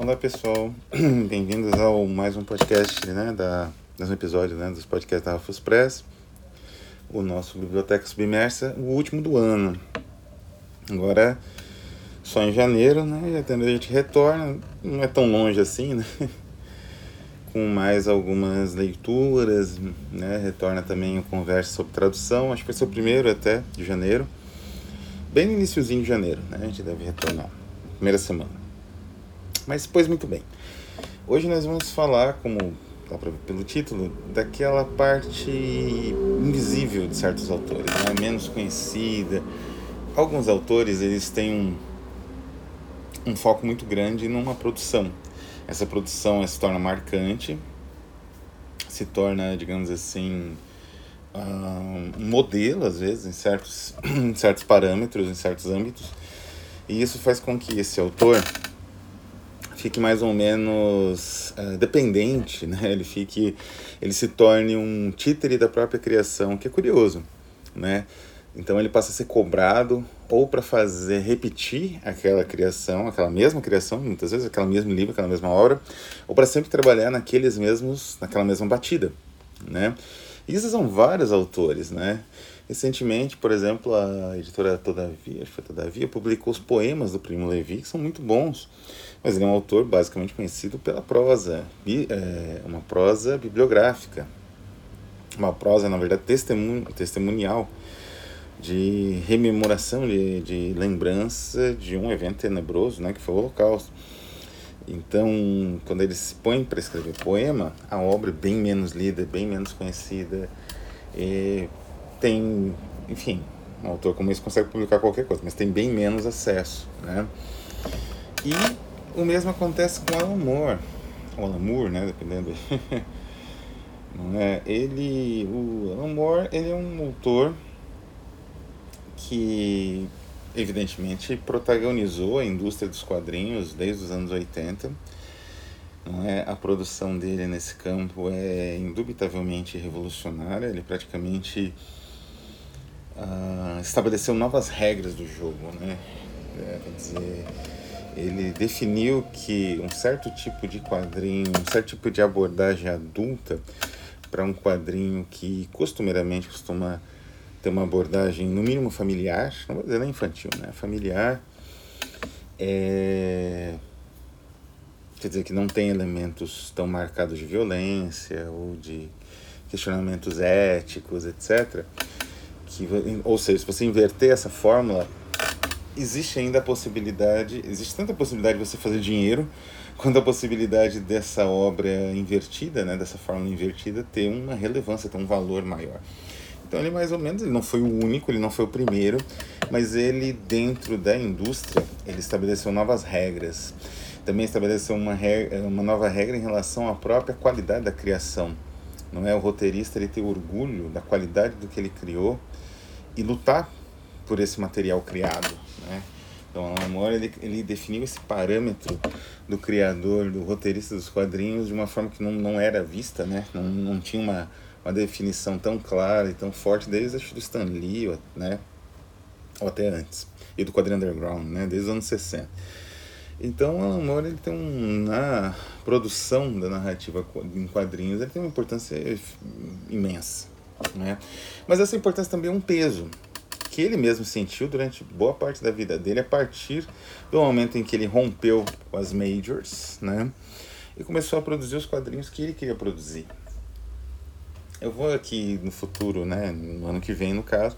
Olá pessoal, bem-vindos ao mais um podcast, né, da, mais um episódio, né, dos podcasts da Rafus Press, o nosso Biblioteca Submersa, o último do ano. Agora, só em janeiro, né, já a gente retorna, não é tão longe assim, né, com mais algumas leituras, né, retorna também o Conversa sobre Tradução, acho que ser o primeiro até de janeiro, bem no iníciozinho de janeiro, né, a gente deve retornar, primeira semana. Mas, pois muito bem. Hoje nós vamos falar, como dá para ver pelo título, daquela parte invisível de certos autores, né? menos conhecida. Alguns autores eles têm um, um foco muito grande numa produção. Essa produção se torna marcante, se torna, digamos assim, um modelo, às vezes, em certos, em certos parâmetros, em certos âmbitos. E isso faz com que esse autor fique mais ou menos uh, dependente, né? Ele fique, ele se torne um títere da própria criação, que é curioso, né? Então ele passa a ser cobrado ou para fazer repetir aquela criação, aquela mesma criação, muitas vezes aquela mesmo livro, aquela mesma obra, ou para sempre trabalhar naqueles mesmos, naquela mesma batida, né? E esses são vários autores, né? Recentemente, por exemplo, a editora Todavia, acho que foi Todavia, publicou os poemas do Primo Levi, que são muito bons. Mas ele é um autor basicamente conhecido pela prosa, é, uma prosa bibliográfica, uma prosa, na verdade, testemun testemunial, de rememoração, de, de lembrança de um evento tenebroso, né, que foi o Holocausto. Então, quando ele se põe para escrever poema, a obra é bem menos lida, bem menos conhecida, tem, enfim, um autor como esse consegue publicar qualquer coisa, mas tem bem menos acesso, né? E o mesmo acontece com Alan Moore, ou Alan Moore, né, dependendo. Não é? Ele, o Alan Moore, ele é um autor que evidentemente protagonizou a indústria dos quadrinhos desde os anos 80. Não é? A produção dele nesse campo é indubitavelmente revolucionária. Ele praticamente uh, estabeleceu novas regras do jogo, né? É, quer dizer, ele definiu que um certo tipo de quadrinho, um certo tipo de abordagem adulta para um quadrinho que costumeiramente costuma ter uma abordagem no mínimo familiar, não vou dizer nem infantil, né? Familiar, é... quer dizer que não tem elementos tão marcados de violência ou de questionamentos éticos, etc. Que, ou seja, se você inverter essa fórmula, existe ainda a possibilidade, existe tanta possibilidade de você fazer dinheiro, quanto a possibilidade dessa obra invertida, né, dessa forma invertida, ter uma relevância, ter um valor maior. Então ele mais ou menos, ele não foi o único, ele não foi o primeiro, mas ele dentro da indústria, ele estabeleceu novas regras. Também estabeleceu uma, regra, uma nova regra em relação à própria qualidade da criação. Não é o roteirista ele ter orgulho da qualidade do que ele criou e lutar por esse material criado. Né? Então, Alan Moore ele, ele definiu esse parâmetro do criador, do roteirista dos quadrinhos de uma forma que não, não era vista, né? não, não tinha uma, uma definição tão clara e tão forte desde acho, do Stan Lee, né? ou até antes, e do quadrinho underground, né? desde os anos 60. Então, Alan Moore ele tem um, na produção da narrativa em quadrinhos ele tem uma importância imensa. Né? Mas essa importância também é um peso, que ele mesmo sentiu durante boa parte da vida dele, a partir do momento em que ele rompeu com as majors, né? E começou a produzir os quadrinhos que ele queria produzir. Eu vou aqui no futuro, né, no ano que vem, no caso,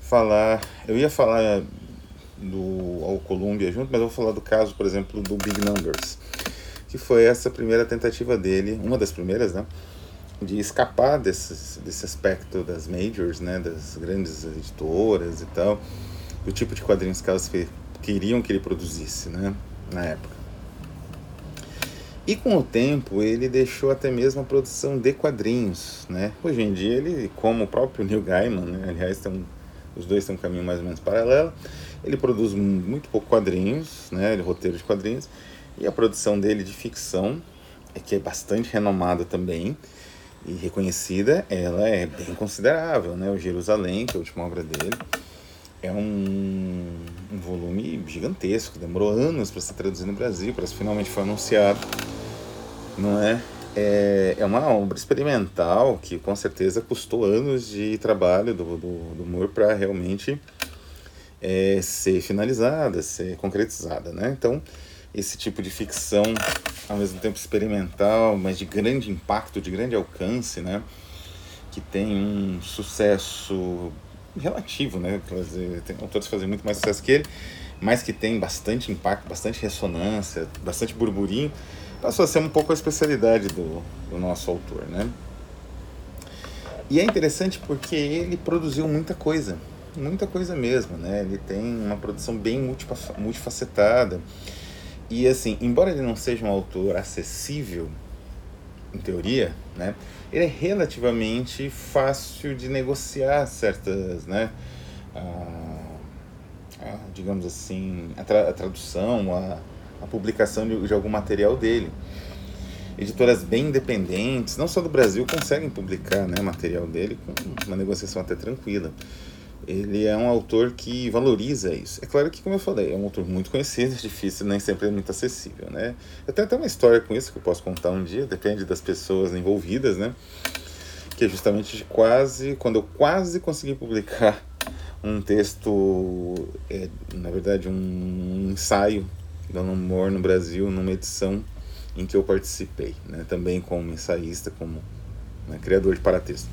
falar. Eu ia falar do ao Columbia junto, mas eu vou falar do caso, por exemplo, do Big Numbers, que foi essa primeira tentativa dele, uma das primeiras, né? De escapar desse, desse aspecto das majors, né, das grandes editoras e tal, do tipo de quadrinhos que elas queriam que ele produzisse, né, na época. E com o tempo ele deixou até mesmo a produção de quadrinhos, né? Hoje em dia ele, como o próprio Neil Gaiman, né, aliás, tem os dois têm um caminho mais ou menos paralelo, ele produz muito pouco quadrinhos, né, ele roteiro de quadrinhos, e a produção dele de ficção, é que é bastante renomada também, e reconhecida, ela é bem considerável, né? O Jerusalém, que é a última obra dele, é um, um volume gigantesco, demorou anos para ser traduzido no Brasil, para finalmente foi anunciado, não é? é? É uma obra experimental que com certeza custou anos de trabalho do, do, do Moore para realmente é, ser finalizada, ser concretizada, né? Então, esse tipo de ficção, ao mesmo tempo experimental, mas de grande impacto, de grande alcance, né? Que tem um sucesso relativo, né? Tem autores que fazem muito mais sucesso que ele, mas que tem bastante impacto, bastante ressonância, bastante burburinho, passou a ser um pouco a especialidade do, do nosso autor, né? E é interessante porque ele produziu muita coisa, muita coisa mesmo, né? Ele tem uma produção bem multifacetada. E assim, embora ele não seja um autor acessível, em teoria, né? Ele é relativamente fácil de negociar certas, né? A, a, digamos assim, a, tra, a tradução, a, a publicação de, de algum material dele editoras bem independentes, não só do Brasil, conseguem publicar né, material dele com uma negociação até tranquila ele é um autor que valoriza isso. É claro que, como eu falei, é um autor muito conhecido, difícil, nem sempre é muito acessível, né? Eu tenho até uma história com isso que eu posso contar um dia, depende das pessoas envolvidas, né? Que é justamente quase, quando eu quase consegui publicar um texto, é, na verdade, um ensaio da No More no Brasil, numa edição em que eu participei, né? Também como ensaísta, como né, criador de paratexto.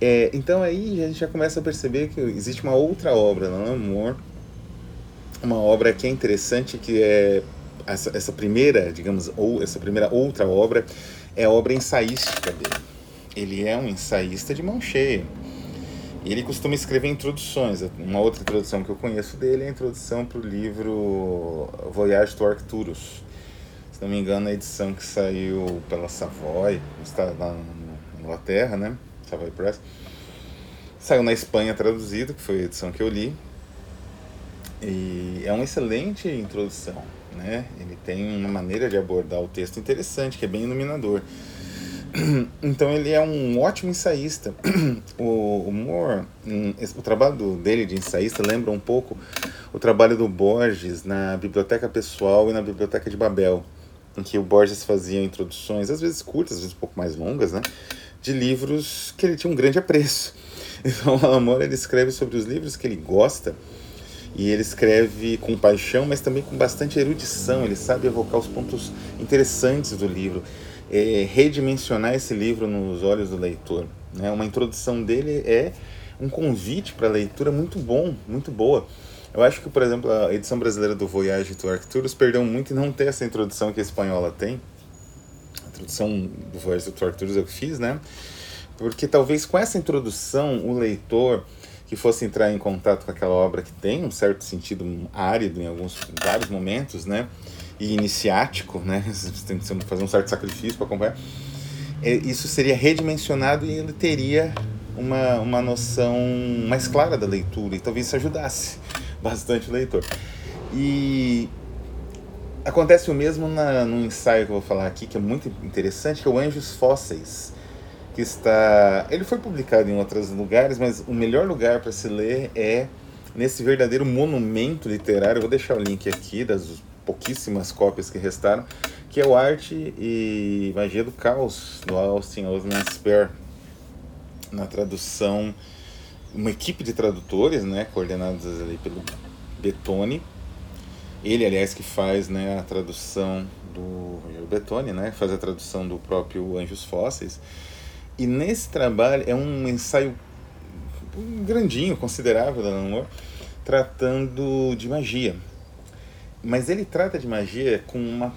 É, então aí a gente já começa a perceber que existe uma outra obra no Amor, uma obra que é interessante, que é essa, essa primeira, digamos, ou essa primeira outra obra é a obra ensaística dele. Ele é um ensaísta de mão cheia. Ele costuma escrever introduções. Uma outra introdução que eu conheço dele é a introdução para o livro Voyage to Arcturus. Se não me engano, a edição que saiu pela Savoy, está lá na Inglaterra, né? Savoy Press. Saiu na Espanha traduzido, que foi a edição que eu li. E é uma excelente introdução, né? Ele tem uma maneira de abordar o texto interessante, que é bem iluminador. Então ele é um ótimo ensaísta. O, o Moore, hum, o trabalho dele de ensaísta lembra um pouco o trabalho do Borges na biblioteca pessoal e na biblioteca de Babel, em que o Borges fazia introduções, às vezes curtas, às vezes um pouco mais longas, né? De livros que ele tinha um grande apreço. Então, o Alamor ele escreve sobre os livros que ele gosta e ele escreve com paixão, mas também com bastante erudição. Ele sabe evocar os pontos interessantes do livro, é, redimensionar esse livro nos olhos do leitor. Né? Uma introdução dele é um convite para a leitura muito bom, muito boa. Eu acho que, por exemplo, a edição brasileira do Voyage to Arcturus perdeu muito em não ter essa introdução que a espanhola tem introdução do Voz do Arthur eu fiz, né? Porque talvez com essa introdução o leitor que fosse entrar em contato com aquela obra que tem um certo sentido árido em alguns vários momentos, né? E iniciático, né? Você tem que fazer um certo sacrifício para acompanhar. É, isso seria redimensionado e ele teria uma, uma noção mais clara da leitura e talvez isso ajudasse bastante o leitor. E Acontece o mesmo na, no ensaio que eu vou falar aqui, que é muito interessante, que é o Anjos Fósseis, que está... Ele foi publicado em outros lugares, mas o melhor lugar para se ler é nesse verdadeiro monumento literário. Eu vou deixar o link aqui das pouquíssimas cópias que restaram, que é o Arte e Magia do Caos, do Austin Osman Spare, na tradução, uma equipe de tradutores, né, coordenados ali pelo Betone, ele, aliás, que faz né, a tradução do Rogério Betoni, né, faz a tradução do próprio Anjos Fósseis. E nesse trabalho é um ensaio grandinho, considerável da Moore, tratando de magia. Mas ele trata de magia com uma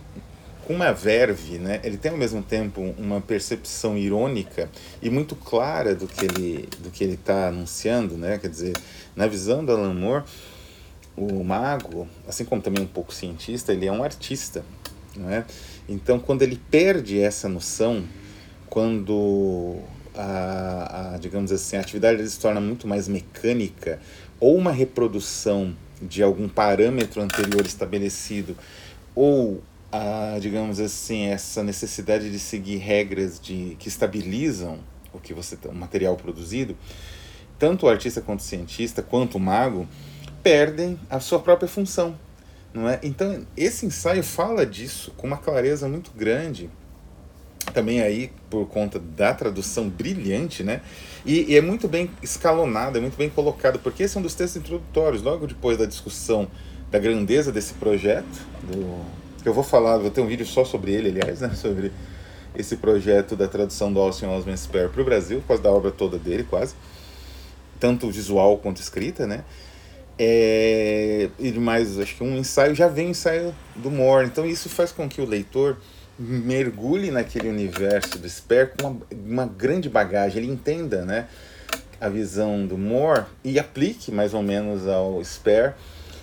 com uma verve, né? Ele tem ao mesmo tempo uma percepção irônica e muito clara do que ele do que ele está anunciando, né? Quer dizer, na visão do Alan Moore, o mago, assim como também um pouco cientista, ele é um artista, não é? Então, quando ele perde essa noção, quando a, a digamos assim, a atividade se torna muito mais mecânica ou uma reprodução de algum parâmetro anterior estabelecido ou a, digamos assim, essa necessidade de seguir regras de que estabilizam o que você o material produzido, tanto o artista quanto o cientista, quanto o mago, perdem a sua própria função. Não é? Então, esse ensaio fala disso com uma clareza muito grande, também aí por conta da tradução brilhante, né? E, e, é muito bem escalonado, é muito bem colocado, porque esse é um dos textos introdutórios, logo depois da discussão da grandeza desse projeto, do, que eu vou falar, vou ter um vídeo só sobre ele, aliás, né? Sobre esse projeto da tradução do Austin Osman Spare para o Brasil, quase da obra toda dele, quase, tanto visual quanto escrita, né? É, e mais, acho que um ensaio, já vem o ensaio do Moore, então isso faz com que o leitor mergulhe naquele universo do Spare com uma, uma grande bagagem, ele entenda, né? a visão do Moore e aplique mais ou menos ao Spare,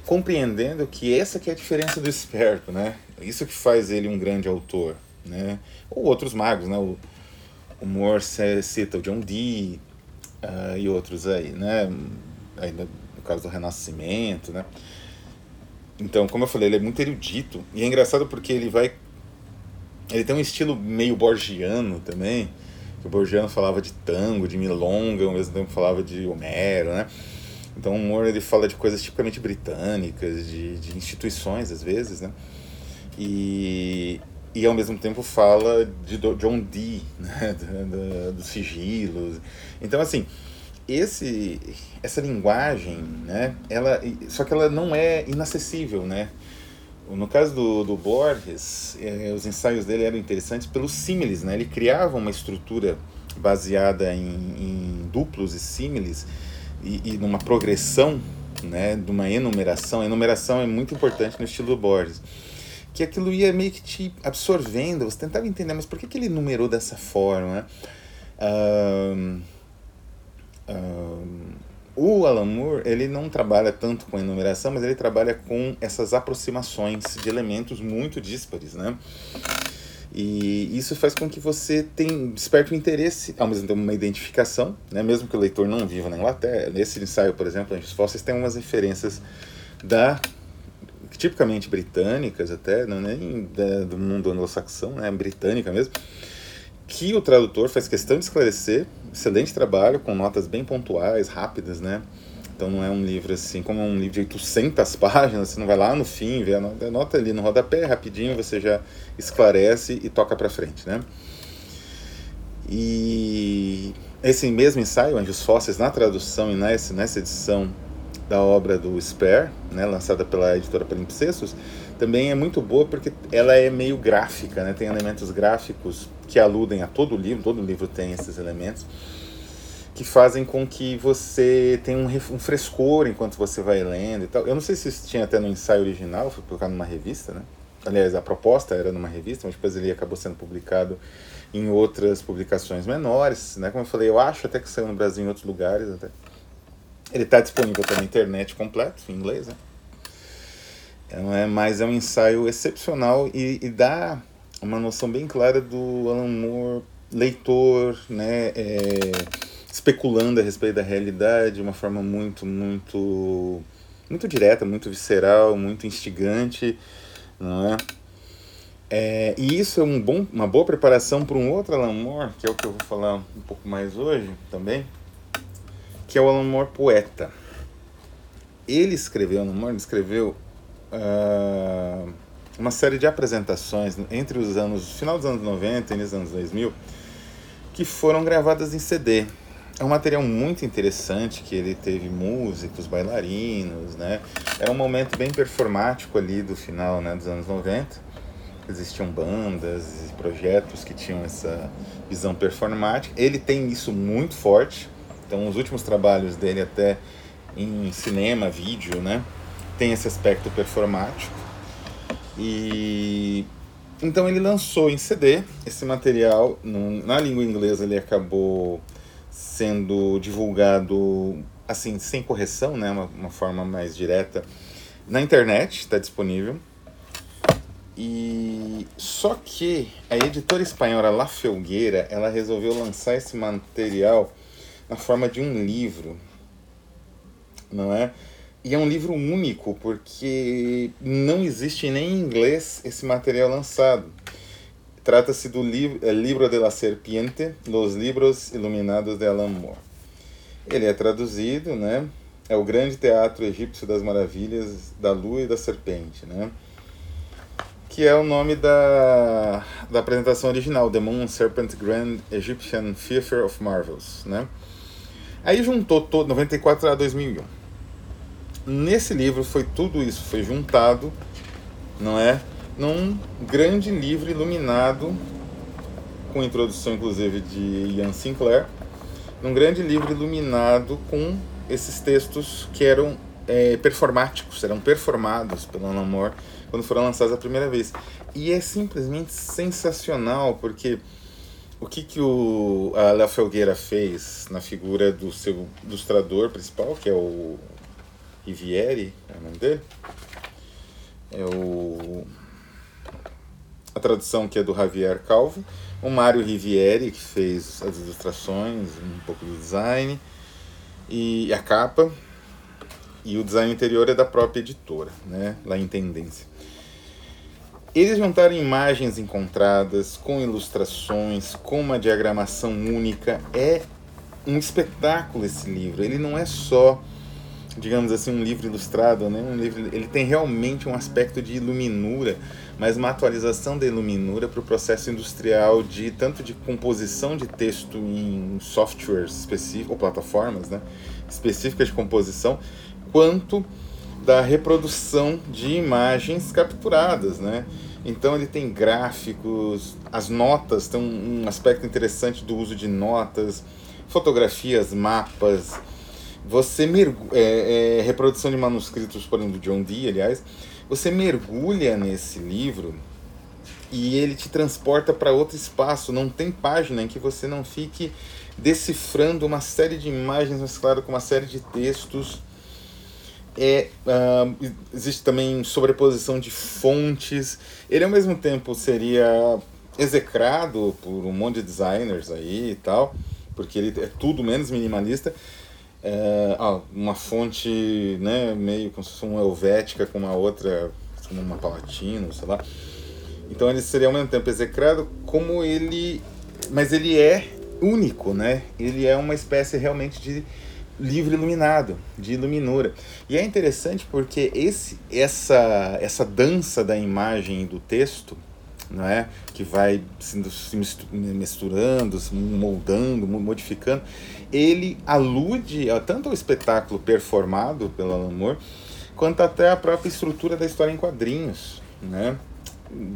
compreendendo que essa que é a diferença do esperto, né? Isso que faz ele um grande autor né? Ou outros magos, né? O, o Moore cita o John Dee uh, e outros aí, né? Ainda caso do Renascimento, né? Então, como eu falei, ele é muito erudito. E é engraçado porque ele vai... Ele tem um estilo meio borgiano também. o borgiano falava de tango, de milonga, ao mesmo tempo falava de Homero, né? Então o Moore ele fala de coisas tipicamente britânicas, de, de instituições às vezes, né? E, e ao mesmo tempo fala de John Dee, né, dos do sigilos. Então, assim, esse, essa linguagem, né, ela, só que ela não é inacessível, né? No caso do, do Borges, eh, os ensaios dele eram interessantes pelos símiles, né? Ele criava uma estrutura baseada em, em duplos e símiles e, e numa progressão, né, de uma enumeração. A enumeração é muito importante no estilo do Borges que aquilo ia meio que te absorvendo, você tentava entender, mas por que, que ele numerou dessa forma? Um, um, o Alan Moore, ele não trabalha tanto com enumeração, mas ele trabalha com essas aproximações de elementos muito díspares, né? E isso faz com que você tenha, desperte um interesse, ao mesmo tempo uma identificação, né? mesmo que o leitor não viva na Inglaterra. Nesse ensaio, por exemplo, Anjos Fósseis tem umas referências da tipicamente britânicas até, não nem da, do mundo anglo-saxão, né, britânica mesmo, que o tradutor faz questão de esclarecer, excelente trabalho, com notas bem pontuais, rápidas, né, então não é um livro assim, como é um livro de 800 páginas, você não vai lá no fim, vê a nota, a nota ali no rodapé, rapidinho você já esclarece e toca para frente, né. E esse mesmo ensaio, Anjos Fósseis, na tradução e nessa, nessa edição da obra do Spare, né, lançada pela editora Palimpsestos, também é muito boa porque ela é meio gráfica, né, tem elementos gráficos que aludem a todo o livro, todo o livro tem esses elementos, que fazem com que você tenha um, um frescor enquanto você vai lendo e tal. Eu não sei se isso tinha até no ensaio original, foi colocado numa revista, né? Aliás, a proposta era numa revista, mas depois ele acabou sendo publicado em outras publicações menores, né? Como eu falei, eu acho até que saiu no Brasil em outros lugares até. Ele está disponível pela internet completo, em inglês, né? É, mas é um ensaio excepcional e, e, dá uma noção bem clara do Alan Moore, leitor, né? É, especulando a respeito da realidade de uma forma muito, muito, muito direta, muito visceral, muito instigante, não é? É, e isso é um bom, uma boa preparação para um outro Alan Moore, que é o que eu vou falar um pouco mais hoje também, que é o Alan Moore poeta. Ele escreveu, Alan Moore escreveu uh, uma série de apresentações entre os anos, final dos anos 90 e nos anos 2000, que foram gravadas em CD. É um material muito interessante, que ele teve músicos, bailarinos, né? Era um momento bem performático ali do final né, dos anos 90 existiam bandas e projetos que tinham essa visão performática. Ele tem isso muito forte. Então, os últimos trabalhos dele, até em cinema, vídeo, né, tem esse aspecto performático. E então ele lançou em CD esse material. No, na língua inglesa, ele acabou sendo divulgado assim, sem correção, né, uma, uma forma mais direta. Na internet está disponível. E só que a editora espanhola La Felgueira, ela resolveu lançar esse material na forma de um livro, não é? E é um livro único, porque não existe nem em inglês esse material lançado. Trata-se do livro, Libro de la Serpiente, Los Libros Iluminados de Alan Moore. Ele é traduzido, né? É o Grande Teatro Egípcio das Maravilhas da Lua e da Serpente, né? Que é o nome da, da apresentação original, The Moon Serpent Grand Egyptian Theatre of Marvels, né? Aí juntou todo 94 a 2001. Nesse livro foi tudo isso, foi juntado, não é? Num grande livro iluminado com introdução inclusive de Ian Sinclair, num grande livro iluminado com esses textos que eram é, performáticos, eram performados pelo Moore quando foram lançados a primeira vez. E é simplesmente sensacional, porque o que, que o a Léo Felgueira fez na figura do seu ilustrador principal, que é o Rivieri, é o nome dele? É o a tradução que é do Javier Calvo, o Mário Rivieri, que fez as ilustrações, um pouco do design, e a capa, e o design interior é da própria editora, né, lá em Tendência. Eles juntaram imagens encontradas com ilustrações, com uma diagramação única. É um espetáculo esse livro. Ele não é só digamos assim, um livro ilustrado, né? um livro, ele tem realmente um aspecto de iluminura, mas uma atualização da iluminura para o processo industrial de tanto de composição de texto em softwares específicos, ou plataformas né? específicas de composição, quanto da reprodução de imagens capturadas, né? Então ele tem gráficos, as notas tem um, aspecto interessante do uso de notas, fotografias, mapas, você mergulha, é, é, reprodução de manuscritos, por exemplo, do John Dee, aliás, você mergulha nesse livro e ele te transporta para outro espaço. Não tem página em que você não fique decifrando uma série de imagens, mas claro, com uma série de textos. É, uh, existe também sobreposição de fontes. Ele ao mesmo tempo seria execrado por um monte de designers aí e tal, porque ele é tudo menos minimalista, é, ah, uma fonte né, meio como se fosse uma helvética com uma outra, como uma palatina, sei lá. Então ele seria ao mesmo tempo execrado como ele. Mas ele é único, né? Ele é uma espécie realmente de livro iluminado, de iluminura. E é interessante porque esse, essa, essa dança da imagem e do texto não é? que vai se misturando, se moldando, modificando, ele alude tanto ao espetáculo performado pelo Alan Moore, quanto até a própria estrutura da história em quadrinhos, né?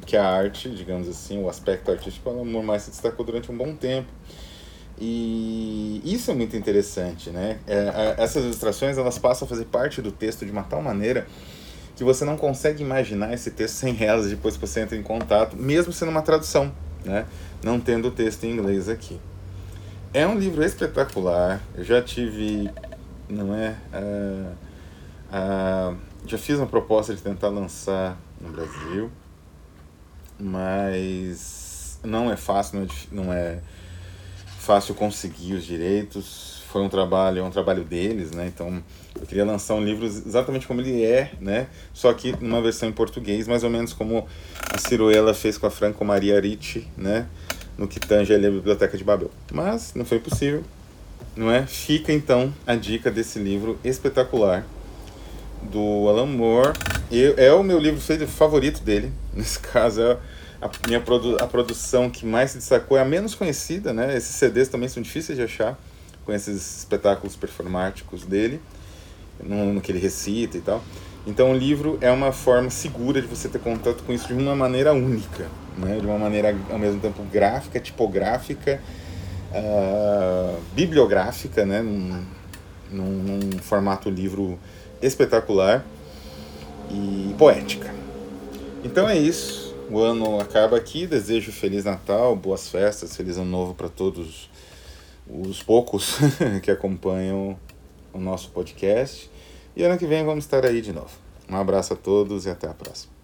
que a arte, digamos assim, o aspecto artístico do Alan Moore mais se destacou durante um bom tempo. E isso é muito interessante, né? É, essas ilustrações elas passam a fazer parte do texto de uma tal maneira que você não consegue imaginar esse texto sem elas depois que você entra em contato, mesmo sendo uma tradução, né? não tendo o texto em inglês aqui. É um livro espetacular, eu já tive, não é, uh, uh, já fiz uma proposta de tentar lançar no Brasil, mas não é fácil, não é, não é fácil conseguir os direitos, foi um trabalho, é um trabalho deles, né? Então eu queria lançar um livro exatamente como ele é, né? Só que numa versão em português, mais ou menos como a Ciruela fez com a Franco Maria Ricci, né? No que tange ali a Biblioteca de Babel. Mas não foi possível, não é? Fica então a dica desse livro espetacular do Alan Moore. É o meu livro favorito dele. Nesse caso, é a minha produ a produção que mais se destacou, é a menos conhecida, né? Esses CDs também são difíceis de achar com esses espetáculos performáticos dele, no, no que ele recita e tal. Então o livro é uma forma segura de você ter contato com isso de uma maneira única, né? de uma maneira ao mesmo tempo gráfica, tipográfica, uh, bibliográfica, né? num, num, num formato livro espetacular e poética. Então é isso. O ano acaba aqui. Desejo Feliz Natal, boas festas, Feliz Ano Novo para todos os poucos que acompanham o nosso podcast. E ano que vem vamos estar aí de novo. Um abraço a todos e até a próxima.